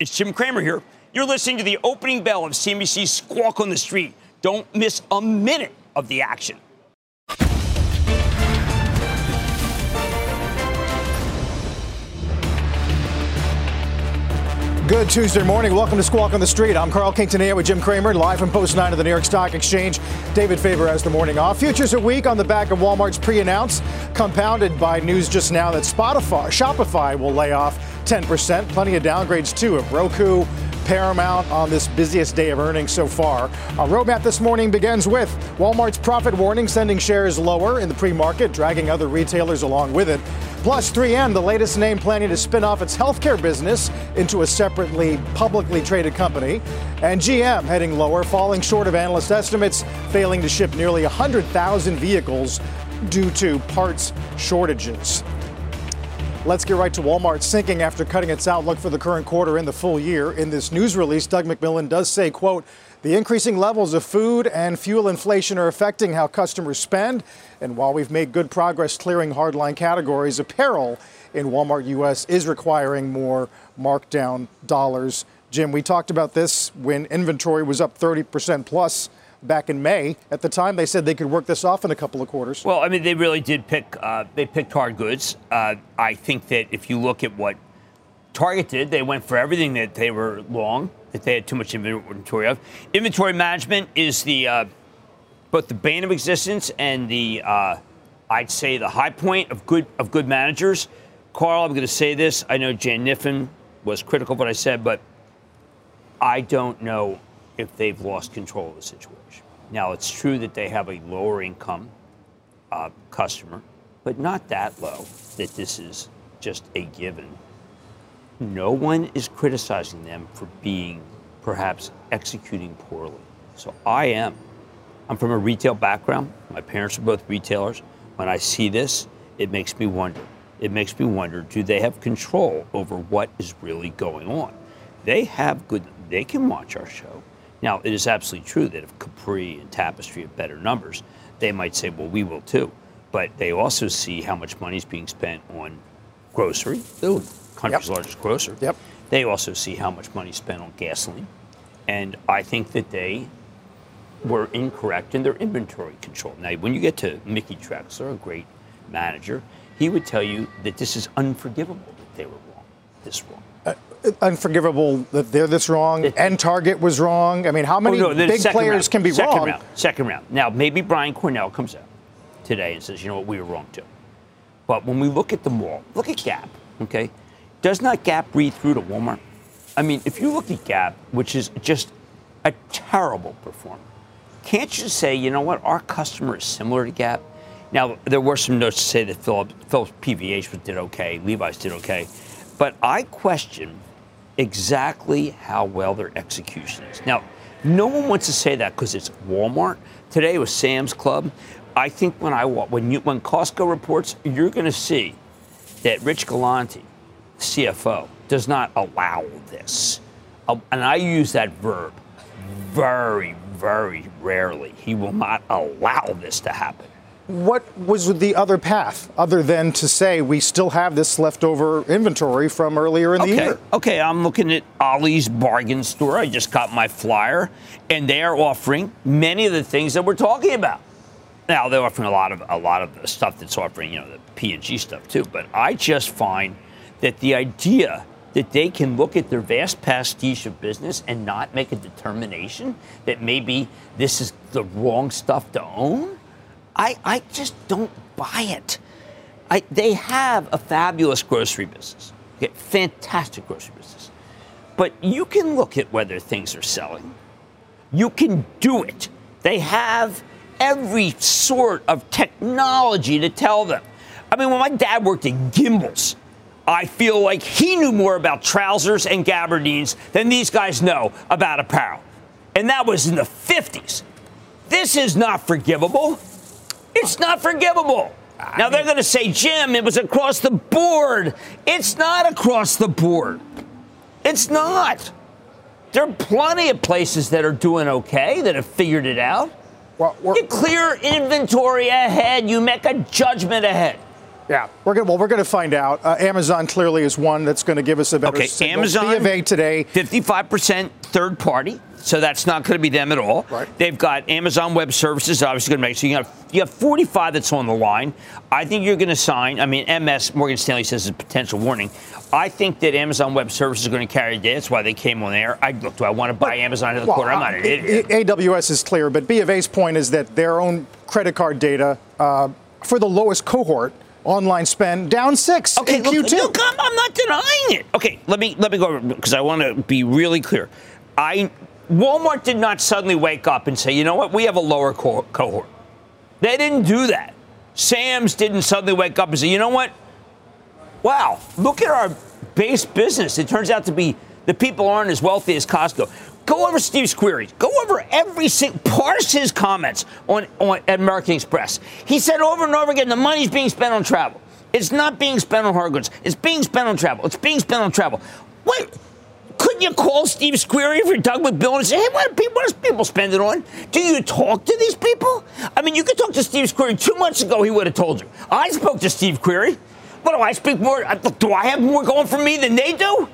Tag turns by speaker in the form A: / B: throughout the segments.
A: It's Jim Cramer here. You're listening to the opening bell of CNBC's Squawk on the Street. Don't miss a minute of the action.
B: Good Tuesday morning. Welcome to Squawk on the Street. I'm Carl Quintanilla with Jim Cramer, live from Post 9 of the New York Stock Exchange. David Faber has the morning off. Futures are weak on the back of Walmart's pre-announce, compounded by news just now that Spotify, Shopify will lay off 10%. Plenty of downgrades too of Roku, Paramount on this busiest day of earnings so far. Our roadmap this morning begins with Walmart's profit warning sending shares lower in the pre market, dragging other retailers along with it. Plus, 3M, the latest name planning to spin off its healthcare business into a separately publicly traded company. And GM heading lower, falling short of analyst estimates, failing to ship nearly 100,000 vehicles due to parts shortages. Let's get right to Walmart sinking after cutting its outlook for the current quarter and the full year. In this news release, Doug McMillon does say, quote, the increasing levels of food and fuel inflation are affecting how customers spend. And while we've made good progress clearing hardline categories, apparel in Walmart US is requiring more markdown dollars. Jim, we talked about this when inventory was up 30% plus back in May. At the time, they said they could work this off in a couple of quarters.
A: Well, I mean, they really did pick. Uh, they picked hard goods. Uh, I think that if you look at what Target did, they went for everything that they were long, that they had too much inventory of. Inventory management is the uh, both the bane of existence and the uh, I'd say the high point of good of good managers. Carl, I'm going to say this. I know Jan Kniffen was critical of what I said, but I don't know if they've lost control of the situation. Now, it's true that they have a lower income uh, customer, but not that low that this is just a given. No one is criticizing them for being perhaps executing poorly. So I am. I'm from a retail background. My parents are both retailers. When I see this, it makes me wonder. It makes me wonder do they have control over what is really going on? They have good, they can watch our show. Now, it is absolutely true that if Capri and Tapestry have better numbers, they might say, well, we will too. But they also see how much money is being spent on grocery, the country's yep. largest grocer.
B: Yep.
A: They also see how much money is spent on gasoline. And I think that they were incorrect in their inventory control. Now, when you get to Mickey Drexler, a great manager, he would tell you that this is unforgivable that they were wrong, this wrong
B: unforgivable that they're this wrong and Target was wrong. I mean, how oh, many oh, no, big players
A: round.
B: can be
A: second
B: wrong?
A: Round. Second round. Now, maybe Brian Cornell comes out today and says, you know what, we were wrong too. But when we look at the mall, look at Gap, okay? Does not Gap read through to Walmart? I mean, if you look at Gap, which is just a terrible performer, can't you say, you know what, our customer is similar to Gap? Now, there were some notes to say that Phillips, Phillips PVH did okay, Levi's did okay. But I question exactly how well their execution is. Now, no one wants to say that because it's Walmart. Today was Sam's Club. I think when I when you when Costco reports, you're going to see that Rich Galanti, CFO, does not allow this, uh, and I use that verb very, very rarely. He will not allow this to happen
B: what was the other path other than to say we still have this leftover inventory from earlier in
A: okay.
B: the year?
A: Okay, I'm looking at Ollie's bargain store. I just got my flyer, and they are offering many of the things that we're talking about. Now they're offering a lot of a lot of the stuff that's offering, you know, the P and G stuff too. But I just find that the idea that they can look at their vast pastiche of business and not make a determination that maybe this is the wrong stuff to own I, I just don't buy it. I, they have a fabulous grocery business, okay, fantastic grocery business. But you can look at whether things are selling. You can do it. They have every sort of technology to tell them. I mean, when my dad worked at Gimbels, I feel like he knew more about trousers and gabardines than these guys know about apparel. And that was in the 50s. This is not forgivable. It's not forgivable. Now they're going to say, Jim, it was across the board. It's not across the board. It's not. There are plenty of places that are doing okay, that have figured it out. Well, you clear inventory ahead. You make a judgment ahead.
B: Yeah, we're gonna, well, we're going to find out. Uh, Amazon clearly is one that's going to give us a better
A: okay,
B: signal.
A: Amazon
B: B of A today,
A: 55% third party, so that's not going to be them at all.
B: Right.
A: They've got Amazon Web Services, obviously going to make so you have you have 45 that's on the line. I think you're going to sign. I mean, MS Morgan Stanley says it's a potential warning. I think that Amazon Web Services is going to carry day. That's why they came on there. I look, do I want to buy but, Amazon in the well, quarter? I'm not an idiot.
B: AWS is clear, but B of A's point is that their own credit card data uh, for the lowest cohort online spend down six
A: okay,
B: in look, Q2.
A: Look, I'm, I'm not denying it. Okay, let me let me go because I want to be really clear. I Walmart did not suddenly wake up and say, you know what, we have a lower co- cohort. They didn't do that. Sam's didn't suddenly wake up and say, you know what, wow, look at our base business. It turns out to be the people aren't as wealthy as Costco. Go over Steve Squeri's. Go over every single, parse his comments on, on at American Express. He said over and over again, the money's being spent on travel. It's not being spent on hard goods. It's being spent on travel. It's being spent on travel. What? Couldn't you call Steve Squeri if you're Doug McMillon and say, hey, what, people, what people spend it on? Do you talk to these people? I mean, you could talk to Steve Squeri two months ago, he would have told you. I spoke to Steve Squeri. What do I speak more? Uh, do I have more going for me than they do?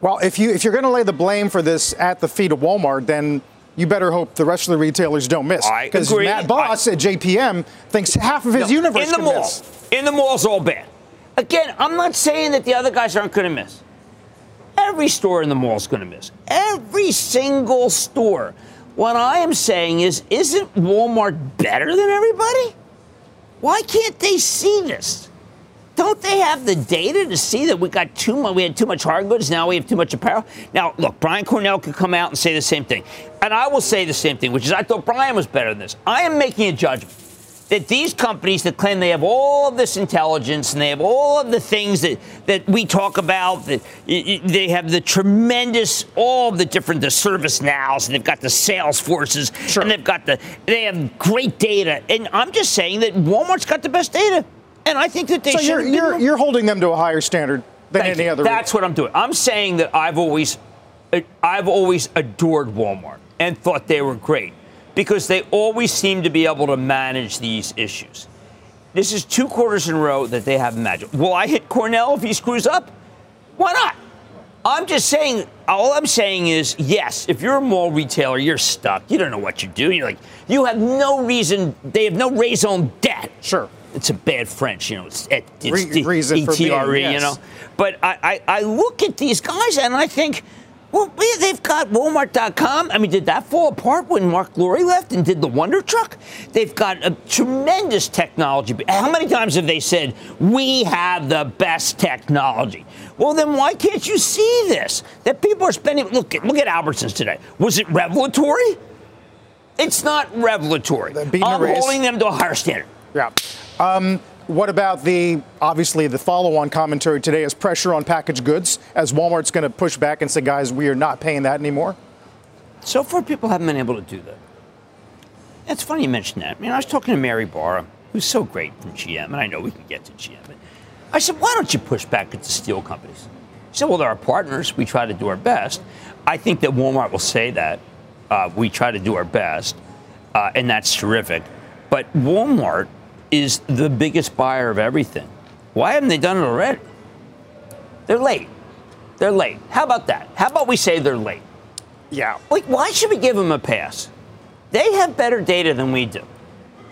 B: Well, if you if you're going to lay the blame for this at the feet of Walmart, then you better hope the rest of the retailers don't miss.
A: Because
B: Matt Boss I, at JPM thinks half of his no, universe
A: in the mall.
B: Miss.
A: In the mall's all bad. Again, I'm not saying that the other guys aren't going to miss. Every store in the mall is going to miss. Every single store. What I am saying is, isn't Walmart better than everybody? Why can't they see this? Don't they have the data to see that we got too much? We had too much hard goods. Now we have too much apparel. Now, look, Brian Cornell could come out and say the same thing, and I will say the same thing, which is I thought Brian was better than this. I am making a judgment that these companies that claim they have all of this intelligence and they have all of the things that, that we talk about, that they have the tremendous, all the different, the service nows, and they've got the sales forces, sure. and they've got the, they have great data. And I'm just saying that Walmart's got the best data. And I think that they
B: so
A: should.
B: You're, you're, you're, holding them to a higher standard than
A: Thank
B: any
A: you.
B: other.
A: That's what I'm doing. I'm saying that I've always, uh, I've always adored Walmart and thought they were great because they always seem to be able to manage these issues. This is two quarters in a row that they haven't managed. Will I hit Cornell if he screws up? Why not? I'm just saying, all I'm saying is, yes, if you're a mall retailer, you're stuck. You don't know what you do. You're like, you have no reason, they have no raison d'etre.
B: Sure
A: it's a bad French, you know. It's, it's
B: Re- reason E-T-R-E,
A: yes. you know. But I, I, I look at these guys and I think, well, they've got Walmart.com. I mean, did that fall apart when Mark Lore left and did the Wonder Truck? They've got a tremendous technology. How many times have they said, we have the best technology? Well, then why can't you see this? That people are spending. Look, look at Albertsons today. Was it revelatory? It's not revelatory. I'm holding them to a higher standard.
B: Yeah. Um, what about the obviously the follow-on commentary today is pressure on packaged goods as Walmart's going to push back and say, guys, we are not paying that anymore?
A: So far, people haven't been able to do that. It's funny you mention that. I mean, I was talking to Mary Barra, who's so great from GM, and I know we can get to GM. But I said, why don't you push back at the steel companies? She said, well, they're our partners. We try to do our best. I think that Walmart will say that. Uh, we try to do our best, uh, and that's terrific. But Walmart is the biggest buyer of everything. Why haven't they done it already? They're late. They're late. How about that? How about we say they're late?
B: Yeah.
A: Like, why should we give them a pass? They have better data than we do.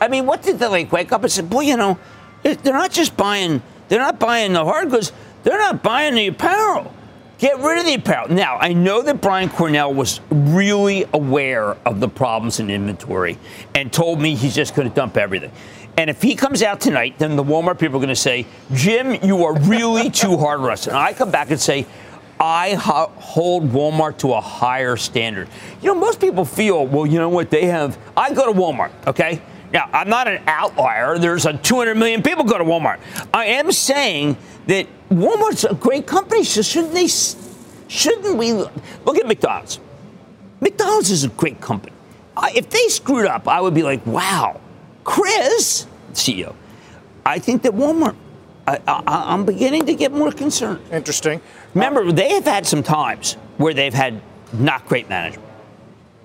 A: I mean, what did they like wake up and say, boy, you know, they're not just buying, they're not buying the hard goods, they're not buying the apparel. Get rid of the apparel. Now, I know that Brian Cornell was really aware of the problems in inventory and told me he's just going to dump everything. And if he comes out tonight, then the Walmart people are going to say, Jim, you are really too hard on us. And I come back and say, I ho- hold Walmart to a higher standard. You know, most people feel, well, you know what, they have. I go to Walmart, okay? Now, I'm not an outlier. There's a 200 million people go to Walmart. I am saying that Walmart's a great company, so shouldn't they? Shouldn't we look at McDonald's? McDonald's is a great company. If they screwed up, I would be like, wow, Chris, CEO. I think that Walmart. I, am beginning to get more concerned.
B: Interesting.
A: Remember, they have had some times where they've had not great management,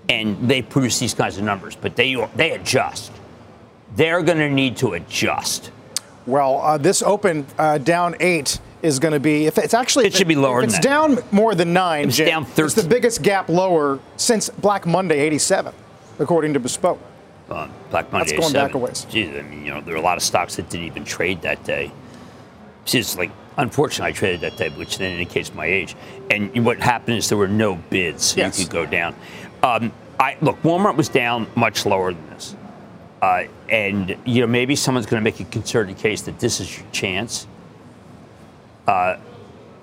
A: and they produce these kinds of numbers, but they they adjust. They're going to need to adjust.
B: Well, uh, this open uh, down eight is going to be if it's actually
A: it should be lower.
B: it's down more than nine.
A: It's down 13.
B: It's the biggest gap lower since Black Monday '87, according to Bespoke.
A: Uh, Black Monday.
B: That's going back a ways.
A: Jeez, I mean, you know, there are a lot of stocks that didn't even trade that day. It's like, unfortunately, I traded that day, which then indicates my age. And what happened is there were no bids, so yes. you could go down. Um, I look, Walmart was down much lower than this. Uh, and you know maybe someone's going to make a concerted case that this is your chance. Uh,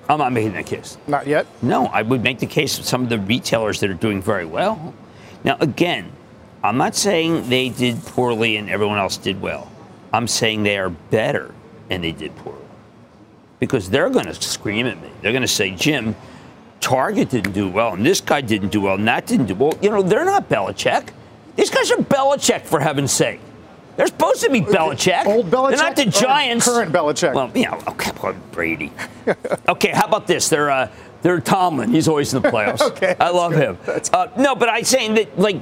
A: I'm not making that case.
B: Not yet.
A: No, I would make the case of some of the retailers that are doing very well. Now, again, I'm not saying they did poorly and everyone else did well. I'm saying they are better and they did poorly because they're going to scream at me. They're going to say, Jim, Target didn't do well, and this guy didn't do well, and that didn't do well. You know, they're not Belichick. These guys are Belichick, for heaven's sake. They're supposed to be Belichick.
B: Old Belichick.
A: They're not the Giants.
B: Current Belichick.
A: Well, you know, okay, well, Brady. okay, how about this? They're uh, they're Tomlin. He's always in the playoffs.
B: okay,
A: I love good. him. Uh, no, but I'm saying that like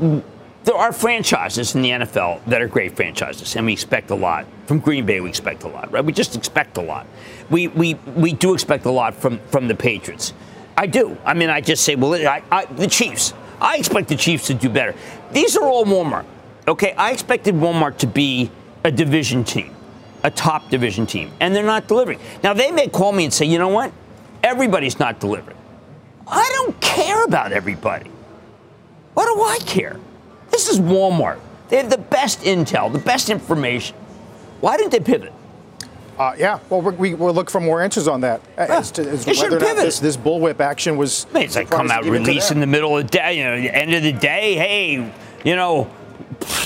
A: there are franchises in the NFL that are great franchises, and we expect a lot from Green Bay. We expect a lot, right? We just expect a lot. We we we do expect a lot from from the Patriots. I do. I mean, I just say, well, I, I, the Chiefs. I expect the Chiefs to do better. These are all Walmart. Okay, I expected Walmart to be a division team, a top division team, and they're not delivering. Now, they may call me and say, you know what? Everybody's not delivering. I don't care about everybody. What do I care? This is Walmart. They have the best intel, the best information. Why didn't they pivot?
B: Uh, yeah, well, we, will look for more answers on that.
A: Yeah. As to, as whether or not
B: this, this bullwhip action was.
A: I mean, it's like come out, release in the middle of the day, you know, the end of the day. Hey, you know,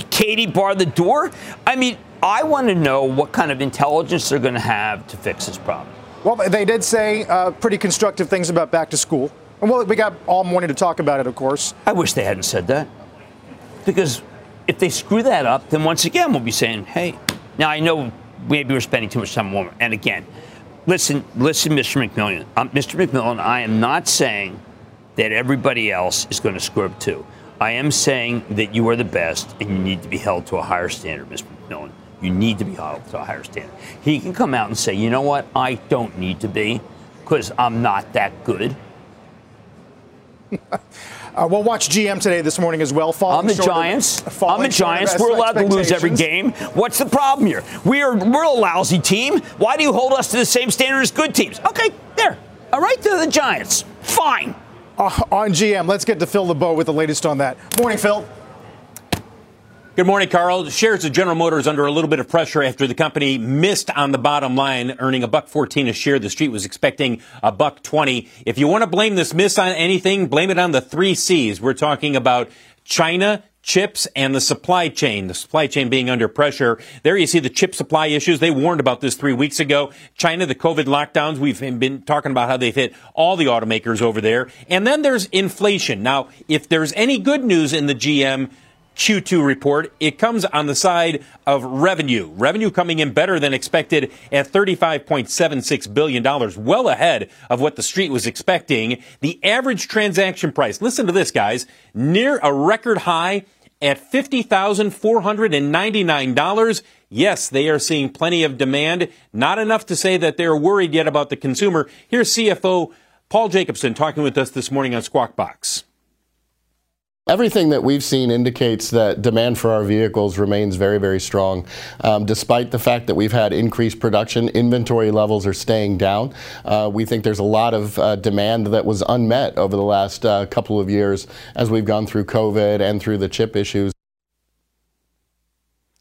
A: Katie barred the door. I mean, I want to know what kind of intelligence they're going to have to fix this problem.
B: Well, they did say uh, pretty constructive things about back to school. And well, we got all morning to talk about it, of course.
A: I wish they hadn't said that. Because if they screw that up, then once again, we'll be saying, hey, now I know maybe we're spending too much time on women. And again, listen, listen, Mr. McMillon. Um, Mr. McMillon, I am not saying that everybody else is going to screw up too. I am saying that you are the best and you need to be held to a higher standard, Mr. McMillon. You need to be held to a higher standard. He can come out and say, you know what, I don't need to be because I'm not that good.
B: Uh, we'll watch GM today this morning as well.
A: I'm the Giants. I'm the Giants. We're allowed to lose every game. What's the problem here? We are we're a lousy team. Why do you hold us to the same standard as good teams? Okay, there. All right, they're the Giants. Fine.
B: Uh, on GM, let's get to Phil LeBeau with the latest on that. Morning, Phil.
C: Good morning, Carl. The Shares of General Motors under a little bit of pressure after the company missed on the bottom line, earning a buck 14 a share. The street was expecting a buck 20. If you want to blame this miss on anything, blame it on the three C's. We're talking about China, chips and the supply chain, the supply chain being under pressure. There you see the chip supply issues. They warned about this three weeks ago. China, the COVID lockdowns, we've been talking about how they've hit all the automakers over there. And then there's inflation. Now, if there's any good news in the GM Q2 report. It comes on the side of revenue. Revenue coming in better than expected at $35.76 billion, well ahead of what the street was expecting. The average transaction price, listen to this, guys, near a record high at $50,499. Yes, they are seeing plenty of demand. Not enough to say that they're worried yet about the consumer. Here's CFO Paul Jacobson talking with us this morning on Squawk Box.
D: Everything that we've seen indicates that demand for our vehicles remains very, very strong. Um, despite the fact that we've had increased production, inventory levels are staying down. Uh, we think there's a lot of uh, demand that was unmet over the last uh, couple of years as we've gone through COVID and through the chip issues.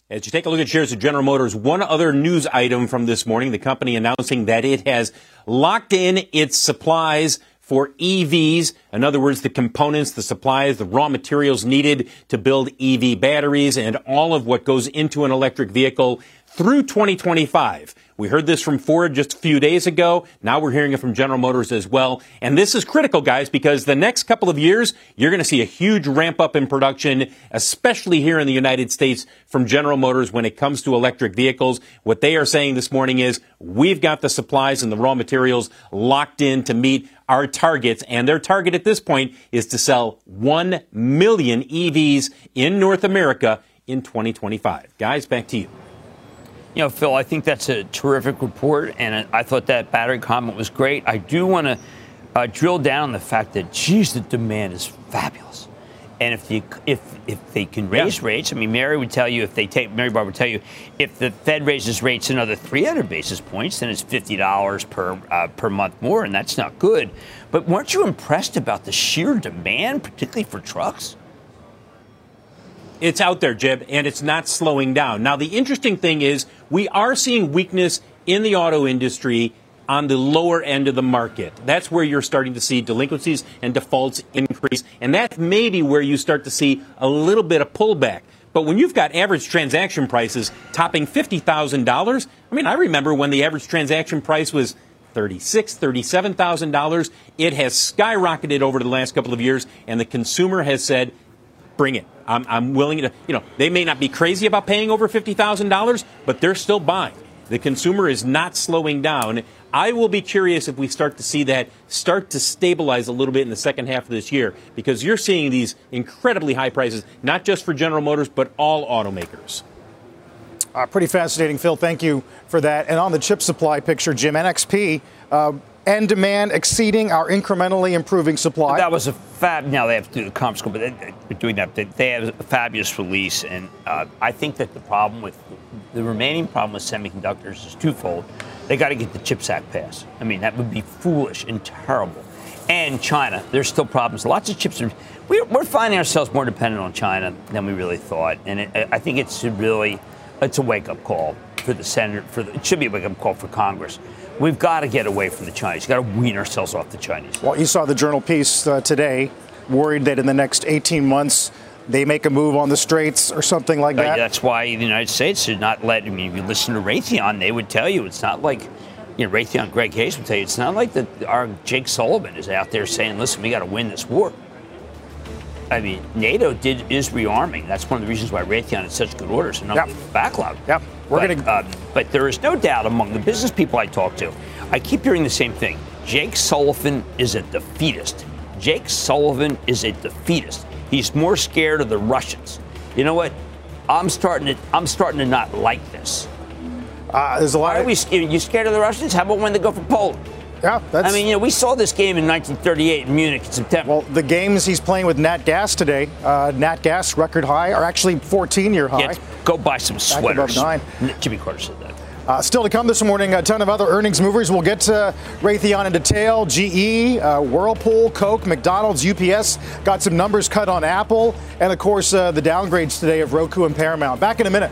C: As you take a look at shares of General Motors, one other news item from this morning, the company announcing that it has locked in its supplies for EVs. In other words, the components, the supplies, the raw materials needed to build EV batteries and all of what goes into an electric vehicle through 2025. We heard this from Ford just a few days ago. Now we're hearing it from General Motors as well. And this is critical, guys, because the next couple of years, you're going to see a huge ramp up in production, especially here in the United States from General Motors when it comes to electric vehicles. What they are saying this morning is we've got the supplies and the raw materials locked in to meet our targets. And their target at this point is to sell 1 million EVs in North America in 2025. Guys, back to you.
A: You know, Phil, I think that's a terrific report, and I thought that battery comment was great. I do want to uh, drill down on the fact that, geez, the demand is fabulous. And if you if if they can raise yeah. rates, I mean, Mary would tell you if they take Mary Barra would tell you if the Fed raises rates another 300 basis points, then it's fifty dollars per uh, per month more, and that's not good. But weren't you impressed about the sheer demand, particularly for trucks?
C: It's out there, Jeb, and it's not slowing down. Now, the interesting thing is we are seeing weakness in the auto industry on the lower end of the market. That's where you're starting to see delinquencies and defaults increase, and that's maybe where you start to see a little bit of pullback. But when you've got average transaction prices topping $50,000, I mean, I remember when the average transaction price was $36,000, $37,000. It has skyrocketed over the last couple of years, and the consumer has said, bring it. I'm, I'm willing to, you know, they may not be crazy about paying over $50,000, but they're still buying. The consumer is not slowing down. I will be curious if we start to see that start to stabilize a little bit in the second half of this year because you're seeing these incredibly high prices, not just for General Motors, but all automakers.
B: Uh, pretty fascinating, Phil. Thank you for that. And on the chip supply picture, Jim, NXP. Uh, and demand exceeding our incrementally improving supply.
A: That was a fab. Now they have to do the comp score, but they're doing that. They have a fabulous release, and uh, I think that the problem with the remaining problem with semiconductors is twofold. They got to get the CHIPS Act passed. I mean, that would be foolish and terrible. And China, there's still problems. Lots of chips are. We're, we're finding ourselves more dependent on China than we really thought, and it, I think it's really it's a wake up call for the Senate. For the, it should be a wake up call for Congress We've got to get away from the Chinese. We've got to wean ourselves off the Chinese.
B: Well, you saw the journal piece uh, today, worried that in the next 18 months they make a move on the straits or something like that.
A: That's why the United States should not let. I mean, if you listen to Raytheon, they would tell you it's not like. You know, Raytheon, Greg Hayes would tell you it's not like that. Our Jake Sullivan is out there saying, "Listen, we got to win this war." I mean, NATO did is rearming. That's one of the reasons why Raytheon had such good orders and not yep. backlog.
B: Yep.
A: We're but, gonna. Um, but there is no doubt among the business people I talk to, I keep hearing the same thing. Jake Sullivan is a defeatist. Jake Sullivan is a defeatist. He's more scared of the Russians. You know what? I'm starting to. I'm starting to not like this.
B: Uh, there's a lot.
A: Why are we? You scared of the Russians? How about when they go for Poland?
B: Yeah, that's.
A: I mean, you know, we saw this game in 1938 in Munich in September.
B: Well, the games he's playing with Nat Gas today, uh, Nat Gas record high, are actually 14-year high. Yeah,
A: go buy some sweaters. Above nine. Jimmy Carter said that.
B: Uh, still to come this morning, a ton of other earnings movers. We'll get to Raytheon in detail. GE, uh, Whirlpool, Coke, McDonald's, UPS got some numbers cut on Apple, and of course uh, the downgrades today of Roku and Paramount. Back in a minute.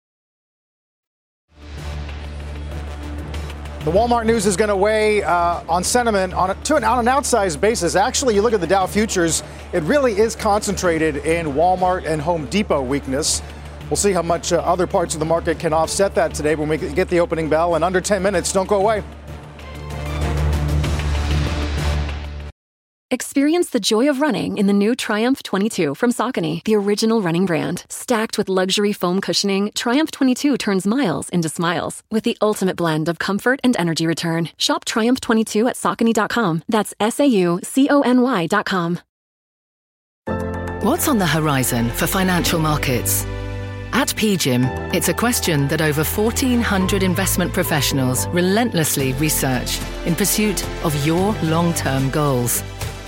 B: The Walmart news is going to weigh uh, on sentiment on, a, to an, on an outsized basis. Actually, you look at the Dow futures, it really is concentrated in Walmart and Home Depot weakness. We'll see how much uh, other parts of the market can offset that today when we get the opening bell in under 10 minutes. Don't go away.
E: Experience the joy of running in the new Triumph 22 from Saucony, the original running brand. Stacked with luxury foam cushioning, Triumph 22 turns miles into smiles with the ultimate blend of comfort and energy return. Shop Triumph 22 at Saucony.com. That's S A U C O N Y.com.
F: What's on the horizon for financial markets? At PGIM, it's a question that over 1,400 investment professionals relentlessly research in pursuit of your long term goals.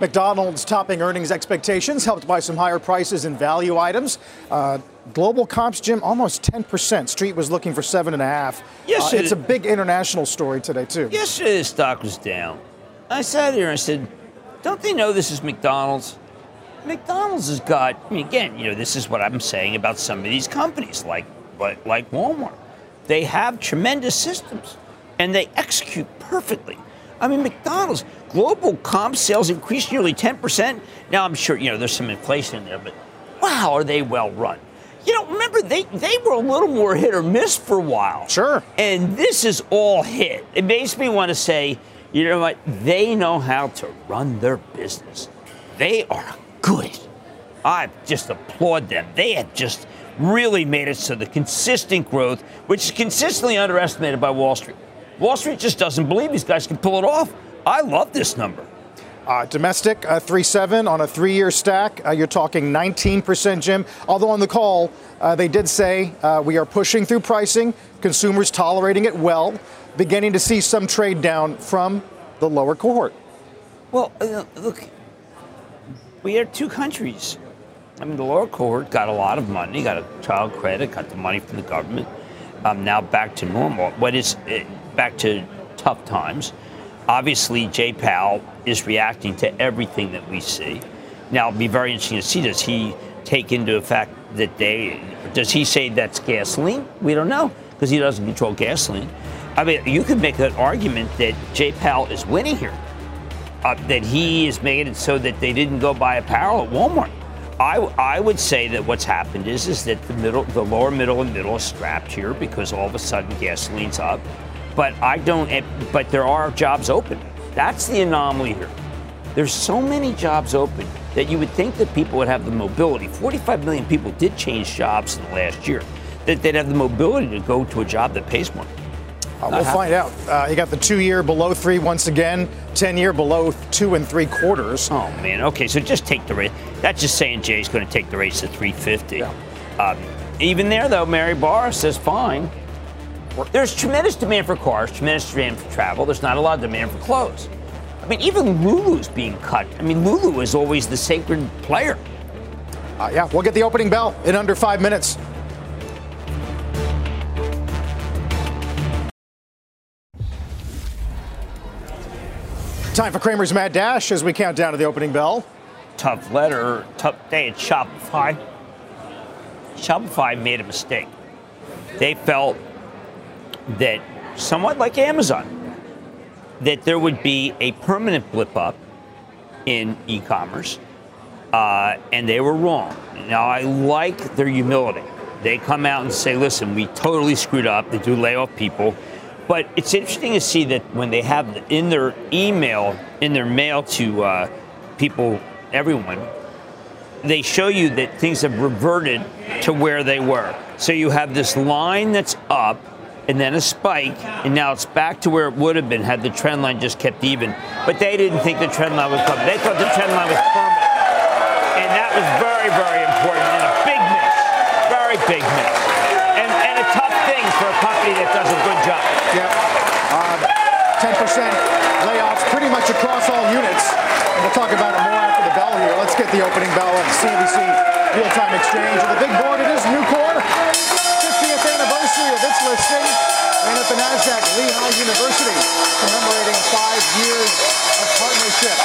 B: McDonald's topping earnings expectations, helped by some higher prices in value items. Uh, global comps, Jim, almost 10%. Street was looking for 7.5.
A: Yes,
B: uh,
A: it-
B: it's a big international story today, too.
A: Yesterday, the stock was down. I sat here and I said, Don't they know this is McDonald's? McDonald's has got, I mean, again, you know, this is what I'm saying about some of these companies, like, like, like Walmart. They have tremendous systems and they execute perfectly. I mean, McDonald's global comp sales increased nearly 10%. Now, I'm sure, you know, there's some inflation in there, but wow, are they well run? You know, remember, they, they were a little more hit or miss for a while.
B: Sure.
A: And this is all hit. It makes me want to say, you know what? They know how to run their business. They are good. I just applaud them. They have just really made it so the consistent growth, which is consistently underestimated by Wall Street. Wall Street just doesn't believe these guys can pull it off. I love this number.
B: Uh, domestic, uh, 3.7 on a three-year stack. Uh, you're talking 19%, Jim. Although on the call, uh, they did say uh, we are pushing through pricing, consumers tolerating it well, beginning to see some trade down from the lower cohort.
A: Well, uh, look, we had two countries. I mean, the lower cohort got a lot of money, got a child credit, got the money from the government. Um, now back to normal. What is uh, back to tough times? Obviously, Jay Powell is reacting to everything that we see. Now, it'll be very interesting to see. Does he take into effect that they? Does he say that's gasoline? We don't know because he doesn't control gasoline. I mean, you could make an argument that Jay Powell is winning here uh, that he is making it so that they didn't go buy apparel at Walmart. I, I would say that what's happened is is that the middle, the lower middle and middle is strapped here because all of a sudden gasoline's up. But I don't. But there are jobs open. That's the anomaly here. There's so many jobs open that you would think that people would have the mobility. 45 million people did change jobs in the last year. That they'd have the mobility to go to a job that pays more.
B: Uh, we'll find out. Uh, you got the two-year below three once again, ten-year below two and three quarters.
A: Oh man. Okay, so just take the rate. That's just saying Jay's going to take the rates to 350. Um, even there, though, Mary Barra says fine. There's tremendous demand for cars, tremendous demand for travel. There's not a lot of demand for clothes. I mean, even Lulu's being cut. I mean, Lulu is always the sacred player.
B: Uh, yeah, we'll get the opening bell in under five minutes. Time for Cramer's Mad Dash as we count down to the opening bell.
A: Tough letter, tough day at Shopify. Shopify made a mistake. They felt that, somewhat like Amazon, that there would be a permanent blip up in e commerce, uh, and they were wrong. Now, I like their humility. They come out and say, listen, we totally screwed up. They do lay off people. But it's interesting to see that when they have in their email, in their mail to uh, people, everyone, they show you that things have reverted to where they were. So you have this line that's up and then a spike, and now it's back to where it would have been had the trend line just kept even. But they didn't think the trend line was coming. They thought the trend line was permanent. And that was very, very important and a big miss. Very big miss. And, and a tough thing for a company that does a good job.
B: Yep. Um, 10% layoffs pretty much across all units. And we'll talk about it more after the bell here. Let's get the opening bell of CNBC Real Time Exchange. of the big board, it is Nucor. 50th anniversary of its listing. And at the NASDAQ, Lehigh University, commemorating five years of partnership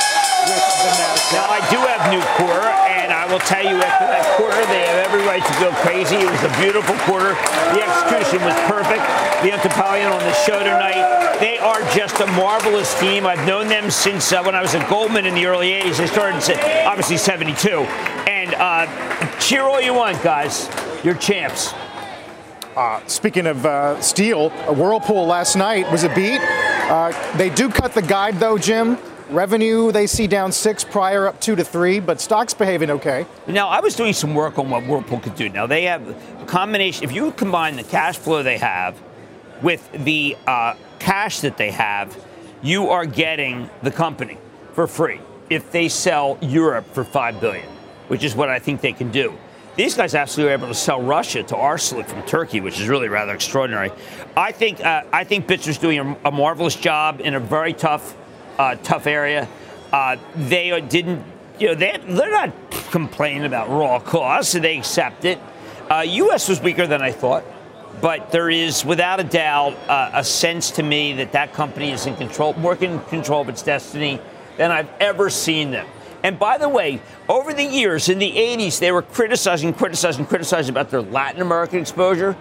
B: with the NASDAQ.
A: Now, I do have Nucor, and I will tell you after that quarter, they have every right to go crazy. It was a beautiful quarter. The execution was perfect. The Topalian on the show tonight. They are just a marvelous team. I've known them since uh, when I was at Goldman in the early 80s. They started, obviously, 72. And uh, cheer all you want, guys. You're champs.
B: Uh, speaking of uh, steel, Whirlpool last night was a beat. Uh, they do cut the guide, though, Jim. Revenue they see down six, prior up two to three, but stocks behaving okay.
A: Now, I was doing some work on what Whirlpool could do. Now, they have a combination, if you combine the cash flow they have with the uh, cash that they have, you are getting the company for free if they sell Europe for 5 billion, which is what I think they can do. These guys actually were able to sell Russia to Arçelik from Turkey, which is really rather extraordinary. I think uh, I think Bitzer's doing a, a, marvelous job in a very tough uh, tough area. Uh, they didn't, you know, they, they're not complaining about raw costs, they accept it. U.S. Uh, was weaker than I thought, but there is, without a doubt, uh, a sense to me that that company is in control, more in control of its destiny than I've ever seen them. And by the way, over the years, in the 80s, they were criticizing, criticizing, criticizing about their Latin American exposure.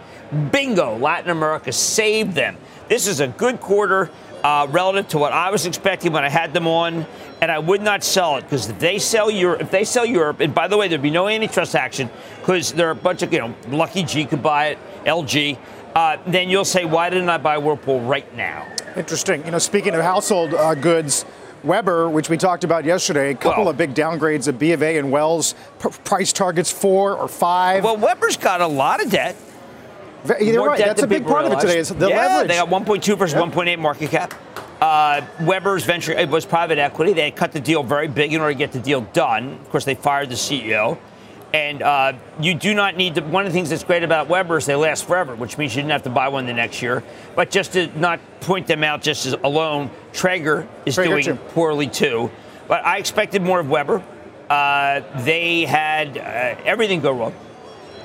A: Bingo, Latin America saved them. This is a good quarter uh, relative to what I was expecting when I had them on, and I would not sell it because if they sell Europe, if they sell Europe, and by the way, there'd be no antitrust action because there are a bunch of, you know, Lucky G could buy it, LG. Uh, then you'll say, why didn't I buy Whirlpool right now?
B: Interesting. You know, speaking of household uh, goods, Weber, which we talked about yesterday, a couple well, of big downgrades of B of A and Wells, p- price targets four or five.
A: Well, Weber's got a lot of debt.
B: You're right. That's a big part realized. of it today. Is the
A: yeah,
B: leverage.
A: they got 1.2 versus yep. 1.8 market cap. Uh, Weber's venture it was private equity. They cut the deal very big in order to get the deal done. Of course, they fired the CEO. And uh, you do not need to. One of the things that's great about Weber is they last forever, which means you didn't have to buy one the next year. But just to not point them out just as alone, Traeger is Traeger doing too. poorly too. But I expected more of Weber. Uh, they had uh, everything go wrong.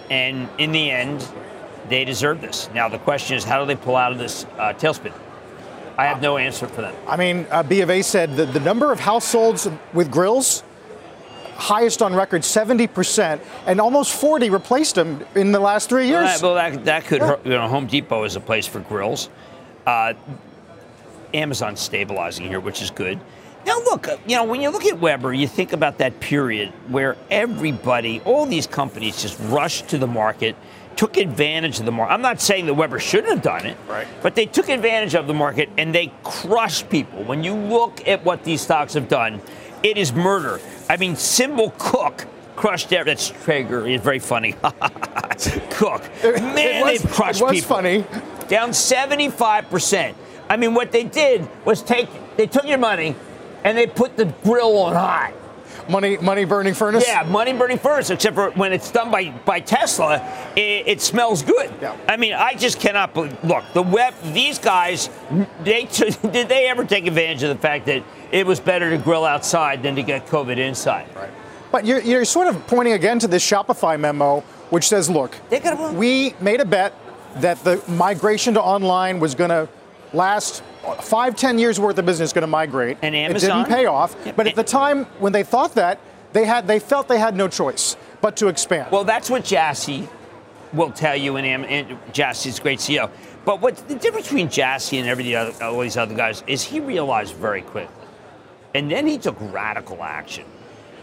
A: And in the end, they deserve this. Now, the question is, how do they pull out of this uh, tailspin? I have no answer for them.
B: I mean, uh, B of A said that the number of households with grills highest on record, 70%, and almost 40 replaced them in the last three years. Well,
A: that, well, that, that could, hurt, you know, Home Depot is a place for grills. Uh, Amazon's stabilizing here, which is good. Now, look, you know, when you look at Weber, you think about that period where everybody, all these companies just rushed to the market, took advantage of the market. I'm not saying that Weber shouldn't have done it,
B: right.
A: but they took advantage of the market and they crushed people. When you look at what these stocks have done, it is murder. I mean, Symbol Cook crushed there. That's Traeger. It's very funny. Cook. Man, was, they've crushed
B: it was
A: people.
B: funny.
A: Down 75%. I mean, what they did was take, they took your money and they put the grill on high.
B: Money, money burning furnace.
A: Yeah, money burning furnace. Except for when it's done by by Tesla, it, it smells good.
B: Yeah.
A: I mean, I just cannot believe. Look, the web. These guys, they did they ever take advantage of the fact that it was better to grill outside than to get COVID inside.
B: Right. But you're, you're sort of pointing again to this Shopify memo, which says, look, we made a bet that the migration to online was going to last five, ten years worth of business going to migrate.
A: And Amazon?
B: It didn't pay off. But at the time when they thought that, they had they felt they had no choice but to expand.
A: Well, that's what Jassy will tell you, and, and Jassy's great CEO. But what the difference between Jassy and every other, all these other guys is he realized very quickly and then he took radical action.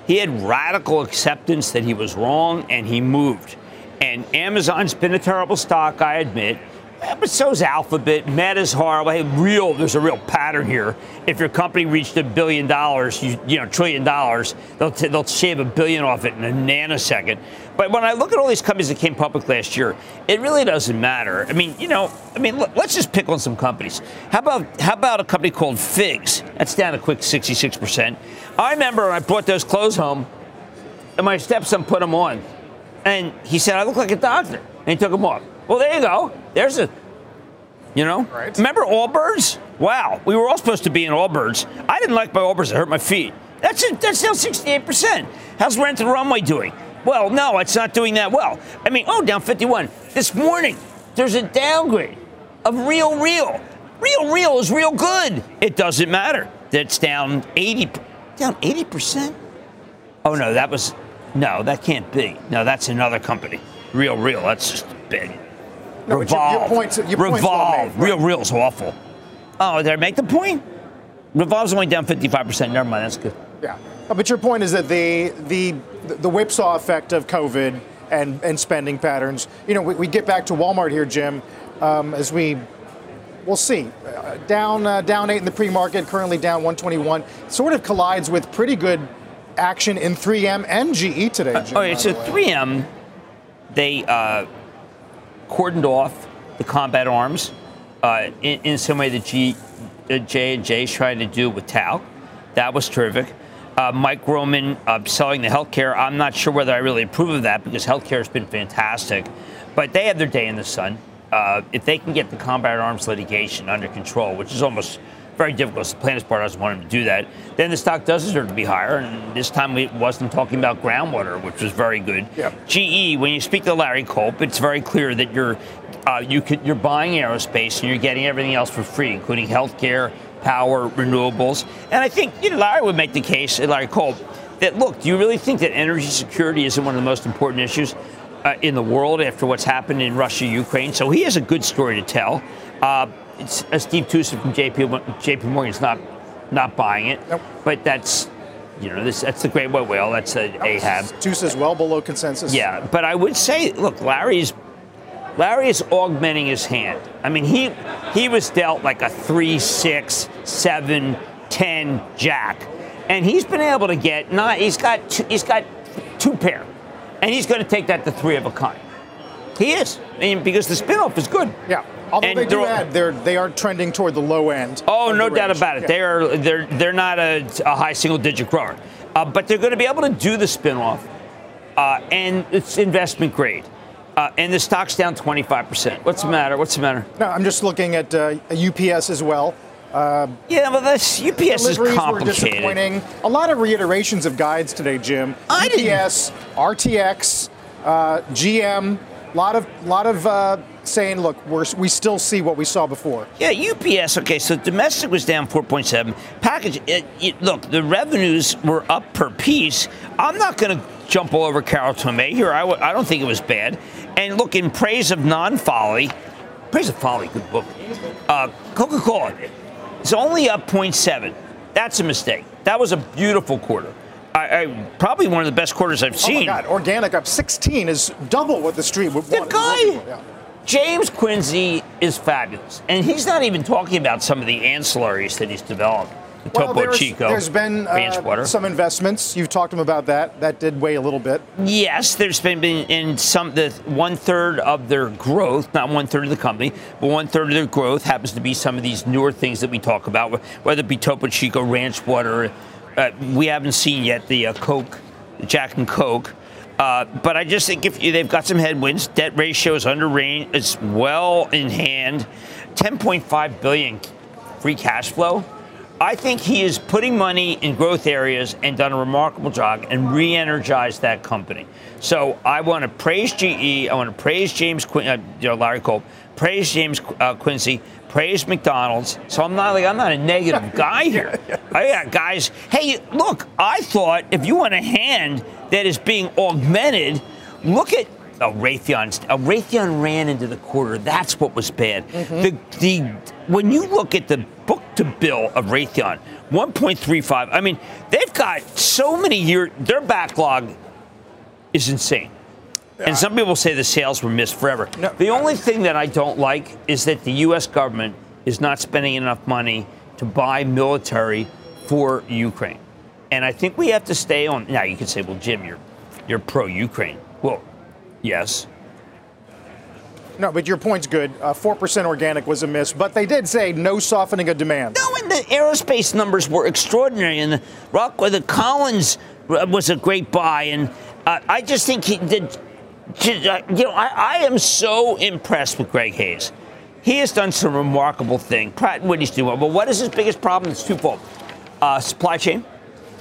A: He had radical acceptance that he was wrong and he moved. And Amazon's been a terrible stock, I admit. But so's Alphabet. Meta's horrible. Real, there's a real pattern here. If your company reached a billion dollars, you, you know, trillion dollars, they'll, t- they'll shave a billion off it in a nanosecond. But when I look at all these companies that came public last year, it really doesn't matter. I mean, you know, I mean, look, let's just pick on some companies. How about how about a company called Figs? That's down a quick 66%. I remember I brought those clothes home, and my stepson put them on, and he said I look like a doctor, and he took them off. Well, there you go. There's a You know?
B: Right.
A: Remember Allbirds? Wow, we were all supposed to be in Allbirds. I didn't like my Allbirds. It hurt my feet. That's it. That's down 68%. How's Rent the Runway doing? Well, no, it's not doing that well. I mean, oh, down 51. This morning, there's a downgrade of Real Real. Real Real is real good. It doesn't matter. That's down 80, down 80%. Oh, no, that was, no, that can't be. No, that's another company. Real Real, that's just big.
B: No, but your- your
A: Revolve.
B: point's- your
A: Revolve.
B: made,
A: Real Real's awful. Oh, did I make the point? Revolve's only down 55%. Never mind, that's good.
B: Yeah. Uh, But your point is that the the the whipsaw effect of COVID and, and spending patterns. You know, we, we get back to Walmart here, Jim, um, as we we'll see. Uh, down uh, down eight in the pre-market, currently down 121. Sort of collides with pretty good action in 3M and GE today. Jim,
A: Oh, it's
B: the
A: a 3M. They uh, cordoned off the combat arms uh, in, in some way that G, uh, J and J is trying to do with talc. That was terrific. Uh, Mike Roman uh, selling the healthcare. I'm not sure whether I really approve of that because healthcare has been fantastic, but they have their day in the sun. Uh, if they can get the combat arms litigation under control, which is almost very difficult, the plaintiff's bar doesn't want them to do that, then the stock does deserve to be higher. And this time we wasn't talking about groundwater, which was very good.
B: Yep.
A: GE, when you speak to Larry Culp, it's very clear that you're uh, you could, you're buying aerospace and you're getting everything else for free, including healthcare, power, renewables. And I think you know, Larry would make the case, uh, Larry Culp, that look, do you really think that energy security isn't one of the most important issues uh, in the world after what's happened in Russia, Ukraine? So he has a good story to tell. Uh, it's, uh, Steve Tusa from JP, JP Morgan's not not buying it,
B: Nope.
A: but that's you know this that's the great white whale. That's a Ahab.
B: Tusa's well below consensus.
A: Yeah, but I would say, look, Larry's Larry is augmenting his hand. I mean, he he was dealt like a three, six, seven, ten jack, and he's been able to get not. He's got two, he's got two pair, and he's going to take that to three of a kind. He is, I mean, because the spinoff is good.
B: Yeah. Although
A: And
B: they do add, they're they are trending toward the low end.
A: Oh, no doubt
B: range.
A: about it.
B: Yeah.
A: They are they're they're not a, a high single digit grower, uh, but they're going to be able to do the spinoff, uh, and it's investment grade, uh, and the stock's down 25 percent. What's the matter? What's the matter?
B: No, I'm just looking at uh, UPS as well.
A: Yeah, but this UPS is
B: Deliveries were
A: complicated.
B: disappointing. A lot of reiterations of guides today, Jim.
A: I didn't-
B: UPS, RTX, uh, GM. A lot of lot of uh, saying, look, we're, we still see what we saw before.
A: Yeah, UPS. Okay, so domestic was down 4.7. Package. It, it, look, the revenues were up per piece. I'm not going to jump all over Carol Tomé here. I w- I don't think it was bad. And look, in praise of non-folly, praise of folly, good book. Uh, Coca-Cola is only up 0.7. That's a mistake. That was a beautiful quarter. I, I probably one of the best quarters I've seen.
B: Oh my God, organic up 16 is double what the street would
A: The guy,
B: Yeah.
A: James Quincy, is fabulous, and he's not even talking about some of the ancillaries that he's developed. The
B: Well,
A: Topo
B: there's,
A: Chico,
B: there's been uh, some investments. You've talked to him about that. That did weigh a little bit.
A: Yes, there's been, been in some the one third of their growth, not one third of the company, but one third of their growth happens to be some of these newer things that we talk about, whether it be Topo Chico, ranch water. Uh, we haven't seen yet the uh, Coke, Jack and Coke. Uh, but I just think if you, they've got some headwinds, debt ratio is under range, it's well in hand, 10.5 billion free cash flow. I think he is putting money in growth areas and done a remarkable job and re-energized that company. So I want to praise GE. I want to praise James, Quin- uh, you know, Larry Culp, praise James uh, Quincy, praise McDonald's. So I'm not like I'm not a negative guy here. I got guys. Hey, look, I thought if you want a hand that is being augmented, look at Oh, Raytheon. Uh, Raytheon ran into the quarter. That's what was bad. The the when you look at the book to bill of Raytheon, 1.35. I mean, they've got so many years. Their backlog is insane. And some people say the sales were missed forever.
B: No.
A: The only thing that I don't like is that the U.S. government is not spending enough money to buy military for Ukraine. And I think we have to stay on. Now you could say, "Well, Jim, you're you're pro Ukraine." Well, yes.
B: No, but your point's good. Uh, 4% organic was a miss, but they did say no softening of demand.
A: No, and the aerospace numbers were extraordinary, and the Rockwell, the Collins was a great buy, and uh, I just think he did. You know, I, I am so impressed with Greg Hayes. he has done some remarkable thing. Pratt and Whitney's doing well, but what is his biggest problem? It's twofold: uh, supply chain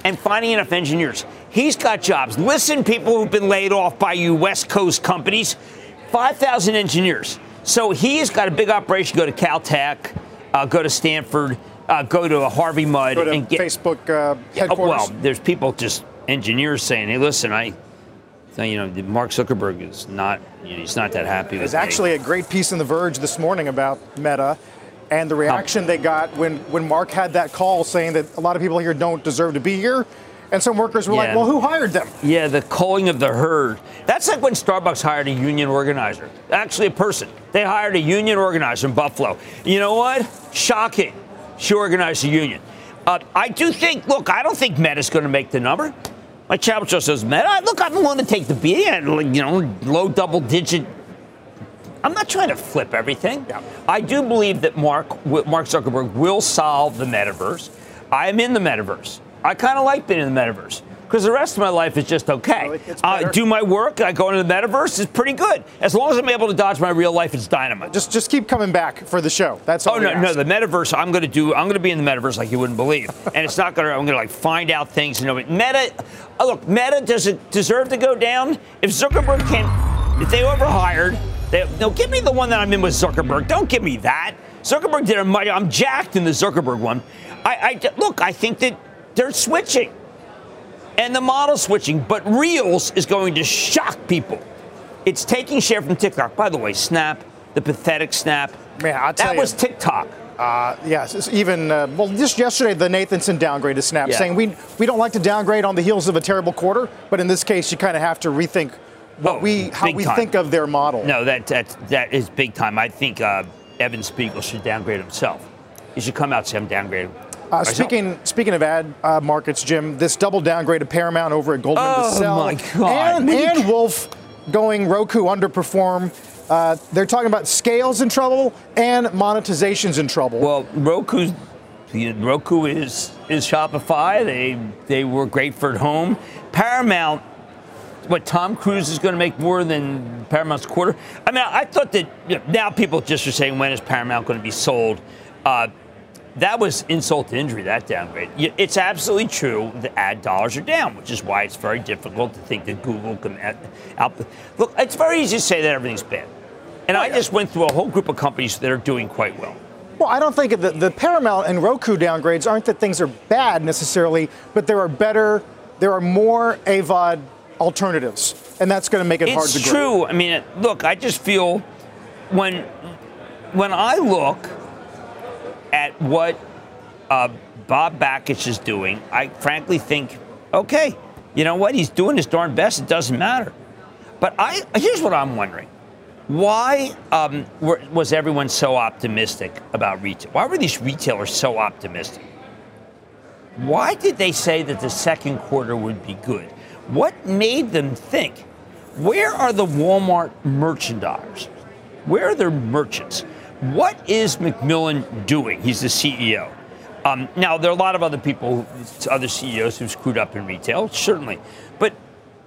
A: and finding enough engineers. He's got jobs. Listen, people who've been laid off by you West Coast companies, 5,000 engineers. So he's got a big operation. Go to Caltech, uh, go to Stanford, uh, go to a Harvey Mudd,
B: Go to
A: and get
B: Facebook uh,
A: Yeah, oh,
B: headquarters.
A: well, there's people just engineers saying, "Hey, listen, I." You know, Mark Zuckerberg is not, you know, he's not that happy with
B: There's
A: me.
B: actually a great piece in The Verge this morning about Meta and the reaction they got when, when Mark had that call saying that a lot of people here don't deserve to be here. And some workers were like, well, who hired them?
A: Yeah, the culling of the herd. That's like when Starbucks hired a union organizer. Actually, a person. They hired a union organizer in Buffalo. You know what? Shocking. She organized a union. Uh, I do think, look, I don't think Meta's going to make the number. My channel show says Meta. Look, I'm willing to take the beat. at, You know, low double digit. I'm not trying to flip everything. I do believe that Mark Mark Zuckerberg will solve the metaverse. I'm in the metaverse. I kind of like being in the metaverse because the rest of my life is just okay. I uh, do my work. I go into the metaverse. It's pretty good as long as I'm able to dodge my real life. It's dynamite.
B: Just just keep coming back for the show. That's all
A: Oh no, no, the metaverse. I'm going to do. I'm going to be in the metaverse like you wouldn't believe, and it's not going to. I'm going to like find out things You know. Meta. Oh, look, Meta does it deserve to go down? If Zuckerberg can, if they overhired, they, no, give me the one that I'm in with Zuckerberg. Don't give me that. Zuckerberg did a mighty. I'm jacked in the Zuckerberg one. I, I look. I think that they're switching, and the model switching, but Reels is going to shock people. It's taking share from TikTok. By the way, Snap, the pathetic Snap.
B: Man, I'll tell
A: that
B: you.
A: was TikTok.
B: Uh, yes, it's even uh, well, just yesterday the Nathanson downgrade to Snap,
A: Yeah.
B: saying we we don't like to downgrade on the heels of a terrible quarter, but in this case you kind of have to rethink what we how
A: Oh,
B: we
A: time.
B: think of their model.
A: No, that that that is big time. I think uh, Evan Spiegel should downgrade himself. He should come out and say I'm downgrading.
B: Uh,
A: myself."
B: speaking speaking of ad uh, markets, Jim, this double downgrade of Paramount over at Goldman
A: Oh,
B: to sell,
A: my God.
B: and, and Wolfe going Roku underperform. Uh, they're talking about scales in trouble and monetizations in trouble.
A: Well, Roku's Roku is is Shopify. They they were great for at home. Paramount. What Tom Cruise is going to make more than Paramount's quarter? I mean, I thought that you know, now people just are saying when is Paramount going to be sold? Uh, that was insult to injury. That downgrade. It's absolutely true. The ad dollars are down, which is why it's very difficult to think that Google can out. look, it's very easy to say that everything's bad, and I just went through a whole group of companies that are doing quite well.
B: Well, I don't think the, the Paramount and Roku downgrades aren't that things are bad necessarily, but there are better, there are more AVOD alternatives, and that's going to make it hard to grow.
A: It's true. I mean, look, I just feel when when I look at what uh, Bob Bakish is doing, I frankly think, okay, you know what? He's doing his darn best. It doesn't matter. But I here's what I'm wondering: Why um, were, was everyone so optimistic about retail? Why were these retailers so optimistic? Why did they say that the second quarter would be good? What made them think? Where are the Walmart merchandisers? Where are their merchants? What is McMillon doing? He's the CEO. Um, now, there are a lot of other people, other CEOs who've screwed up in retail, certainly. But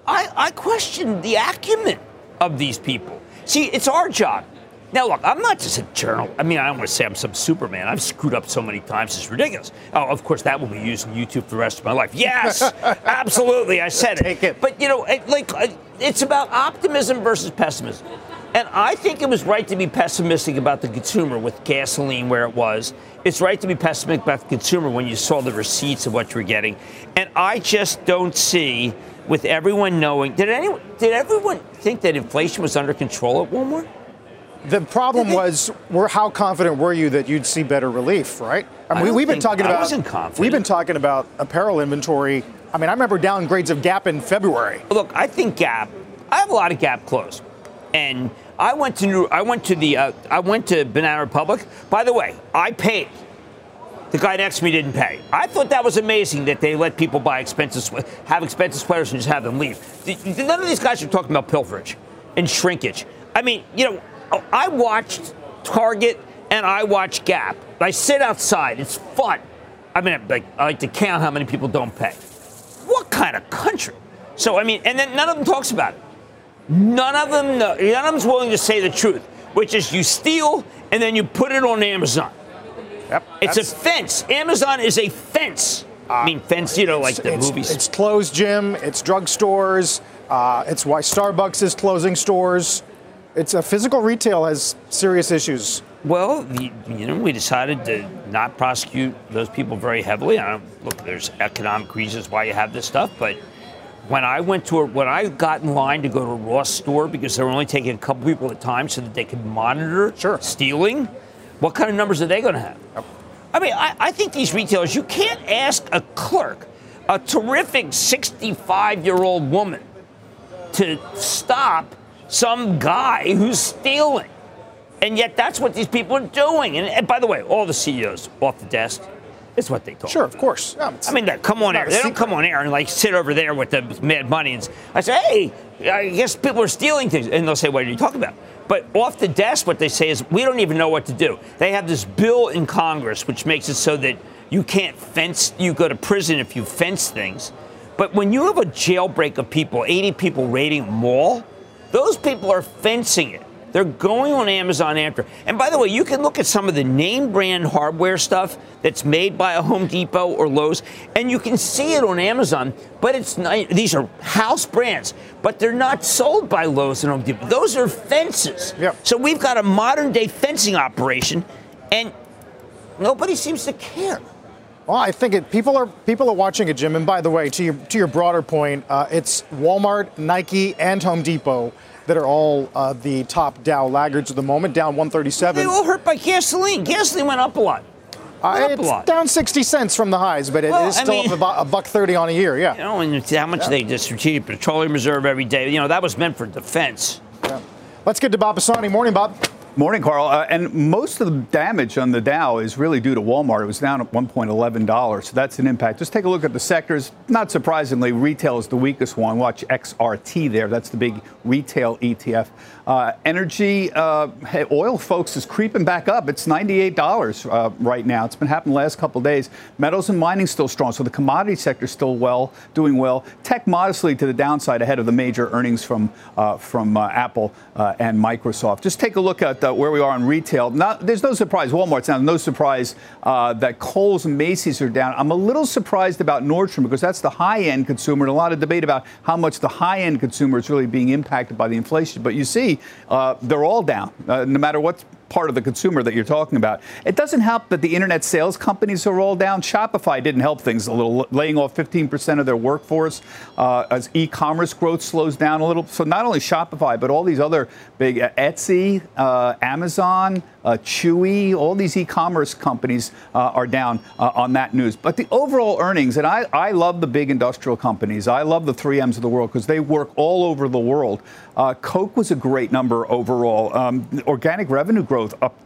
A: I, I question the acumen of these people. See, it's our job. Now, look, I'm not just a journal. I mean, I don't want to say I'm some Superman. I've screwed up so many times, it's ridiculous. Oh, of course, that will be used on YouTube for the rest of my life. Yes, absolutely. I said it.
B: It.
A: But, you know, it, like, uh, it's about optimism versus pessimism. And I think it was right to be pessimistic about the consumer with gasoline where it was. It's right to be pessimistic about the consumer when you saw the receipts of what you were getting. And I just don't see, with everyone knowing, did anyone, did everyone think that inflation was under control at Walmart?
B: The problem was, were how confident were you that you'd see better relief, right? I
A: I
B: mean,
A: don't
B: we, have been talking
A: I
B: about.
A: wasn't confident.
B: We've been talking about apparel inventory. I mean, I remember downgrades of Gap in February.
A: Look, I think Gap. I have a lot of Gap clothes, and I went to New. I went to the. Uh, I went to Banana Republic. By the way, I paid. The guy next to me didn't pay. I thought that was amazing that they let people buy expensive, have expensive sweaters and just have them leave. None of these guys are talking about pilferage and shrinkage. I mean, you know, I watched Target and I watch Gap. I sit outside. It's fun. I mean, like, I like to count how many people don't pay. What kind of country? So I mean, and then none of them talks about it. None of them, know, none of them's willing to say the truth, which is you steal and then you put it on Amazon.
B: Yep.
A: It's a fence. Amazon is a fence. I mean, fence, you know, like the
B: it's,
A: movies.
B: It's closed gym, it's drugstores, uh, it's why Starbucks is closing stores. It's a physical retail has serious issues.
A: Well, you, you know, we decided to not prosecute those people very heavily. I don't look. There's economic reasons why you have this stuff, but when I went to a, when I got in line to go to a Ross store because they were only taking a couple people at a time so that they could monitor
B: Sure.
A: stealing, what kind of numbers are they going to have? I mean, I, I think these retailers, you can't ask a clerk, a terrific 65 year old woman, to stop some guy who's stealing. And yet that's what these people are doing. And, and by the way, all the CEOs off the desk, it's what they talk
B: Sure, of course.
A: I mean, they come on air. They don't come on air and like sit over there with the mad money. And I say, hey, I guess people are stealing things. And they'll say, what are you talking about? But off the desk, what they say is, we don't even know what to do. They have this bill in Congress which makes it so that you can't fence, you go to prison if you fence things. But when you have a jailbreak of people, 80 people raiding a mall, those people are fencing it. They're going on Amazon after. And by the way, you can look at some of the name brand hardware stuff that's made by a Home Depot or Lowe's, and you can see it on Amazon. But it's not, these are house brands, but they're not sold by Lowe's and Home Depot. Those are fences.
B: Yep.
A: So we've got a modern day fencing operation, and nobody seems to care.
B: Well, I think it, people are people are watching it, Jim. And by the way, to your to your broader point, uh, it's Walmart, Nike, and Home Depot that are all uh, the top Dow laggards at the moment, down 137.
A: They all hurt by gasoline. Gasoline went up a lot.
B: Uh,
A: Went up a
B: it's
A: lot.
B: down 60 cents from the highs, but it is
A: Well, I
B: still
A: mean-
B: up about a buck 30 on a year. Yeah.
A: You know, and how much they the strategic petroleum reserve every day. You know, that was meant for defense. Yeah.
B: Let's get to Bob Pisani. Morning, Bob.
G: Morning, Carl. Uh, and most of the damage on the Dow is really due to Walmart. It was down at $1.11, so that's an impact. Just take a look at the sectors. Not surprisingly, retail is the weakest one. Watch XRT there. That's the big retail ETF. Uh, energy, uh, hey, oil, folks, is creeping back up. It's $98 uh, right now. It's been happening the last couple days. Metals and mining still strong, so the commodity sector still well, doing well. Tech modestly to the downside ahead of the major earnings from uh, from uh, Apple uh, and Microsoft. Just take a look at where we are in retail. Not, there's no surprise. Walmart's down. No surprise that Kohl's and Macy's are down. I'm a little surprised about Nordstrom because that's the high-end consumer, and a lot of debate about how much the high-end consumer is really being impacted by the inflation. But you see, uh, they're all down, uh, no matter what part of the consumer that you're talking about. It doesn't help that the internet sales companies are all down. Shopify didn't help things a little, laying off 15% of their workforce uh, as e-commerce growth slows down a little. So not only Shopify, but all these other big uh, Etsy, uh, Amazon, uh, Chewy, all these e-commerce companies uh, are down uh, on that news. But the overall earnings, and I, I love the big industrial companies. I love the 3Ms of the world because they work all over the world. Coke was a great number overall. Um, organic revenue growth up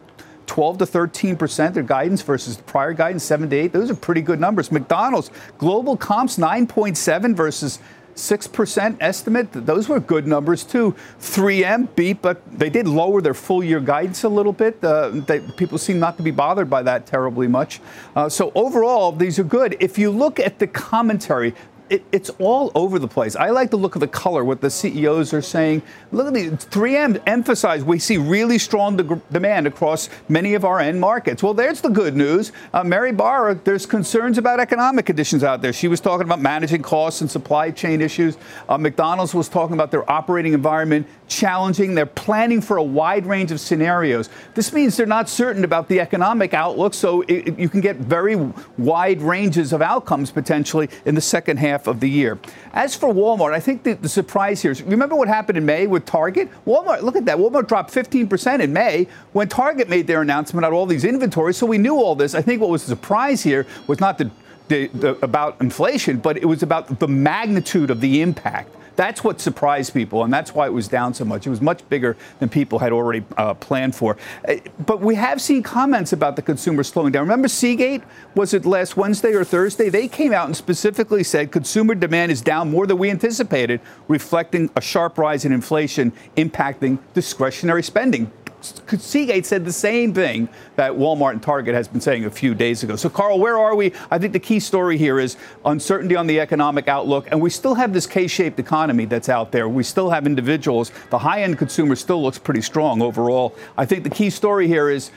G: 12 to 13 percent. Their guidance versus the prior guidance 7 to 8. Those are pretty good numbers. McDonald's global comps 9.7 versus. 6% estimate. Those were good numbers too. 3M beat, but they did lower their full year guidance a little bit. Uh, they, people seem not to be bothered by that terribly much. Uh, so overall, these are good. If you look at the commentary, it, it's all over the place. I like the look of the color, what the CEOs are saying. Look at the 3M emphasize we see really strong de- demand across many of our end markets. Well, there's the good news. Uh, Mary Barra, there's concerns about economic conditions out there. She was talking about managing costs and supply chain issues. Uh, McDonald's was talking about their operating environment challenging. They're planning for a wide range of scenarios. This means they're not certain about the economic outlook, so it, you can get very wide ranges of outcomes potentially in the second half of the year. As for Walmart, I think the, the surprise here is remember what happened in May with Target? Walmart, look at that. Walmart dropped 15% in May when Target made their announcement about all these inventories, so we knew all this. I think what was the surprise here was not the, the, the, about inflation, but it was about the magnitude of the impact. That's what surprised people, and that's why it was down so much. It was much bigger than people had already uh, planned for. Uh, But we have seen comments about the consumer slowing down. Remember Seagate? Was it last Wednesday or Thursday? They came out and specifically said consumer demand is down more than we anticipated, reflecting a sharp rise in inflation impacting discretionary spending. Seagate said the same thing that Walmart and Target has been saying a few days ago. So, Carl, where are we? I think the key story here is uncertainty on the economic outlook, and we still have this K-shaped economy that's out there. We still have individuals. The high-end consumer still looks pretty strong overall. I think the key story here is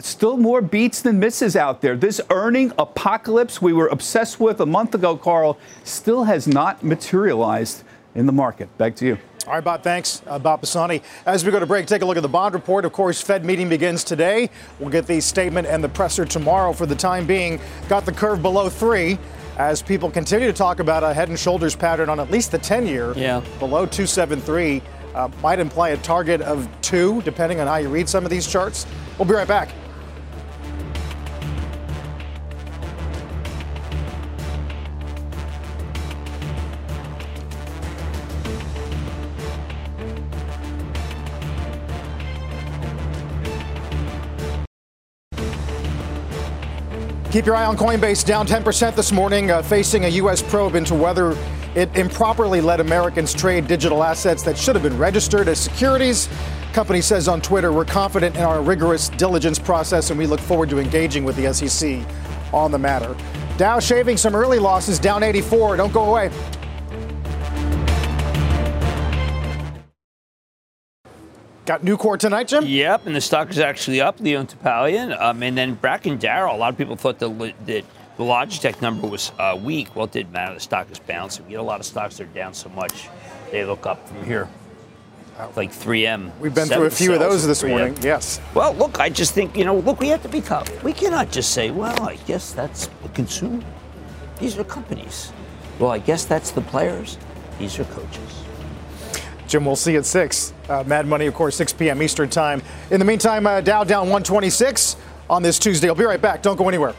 G: still more beats than misses out there. This earning apocalypse we were obsessed with a month ago, Carl, still has not materialized in the market. Back to you.
B: All right, Bob, thanks. Uh, Bob Pisani. As we go to break, take a look at the bond report. Of course, Fed meeting begins today. We'll get the statement and the presser tomorrow. For the time being, got the curve below three as people continue to talk about a head and shoulders pattern on at least the 10 year.
A: Yeah.
B: Below 273 uh, might imply a target of two, depending on how you read some of these charts. We'll be right back. Keep your eye on Coinbase, down 10% this morning, uh, facing a U.S. probe into whether it improperly let Americans trade digital assets that should have been registered as securities. Company says on Twitter, we're confident in our rigorous diligence process and we look forward to engaging with the SEC on the matter. Dow shaving some early losses, down 84. Don't go away. Got new Nucor tonight, Jim?
A: Yep, and the stock is actually up, Leon Topalian. Um, and then Bracken Darrell, a lot of people thought the, that the Logitech number was uh, weak. Well, it didn't matter. The stock is bouncing. We get a lot of stocks that are down so much, they look up from here. Like 3M.
B: We've been through a few of those this
A: 3M.
B: morning, yes.
A: Well, look, I just think, you know, look, we have to be tough. We cannot just say, well, I guess that's the consumer. These are companies. Well, I guess that's the players. These are coaches.
B: Jim, we'll see at 6. Uh, Mad Money, of course, 6 p.m. Eastern Time. In the meantime, uh, Dow down 126 on this Tuesday. I'll be right back. Don't go anywhere.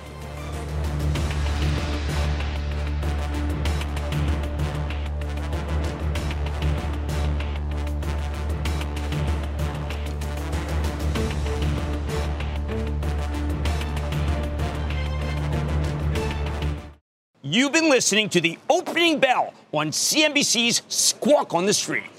A: You've been listening to the opening bell on CNBC's Squawk on the Street.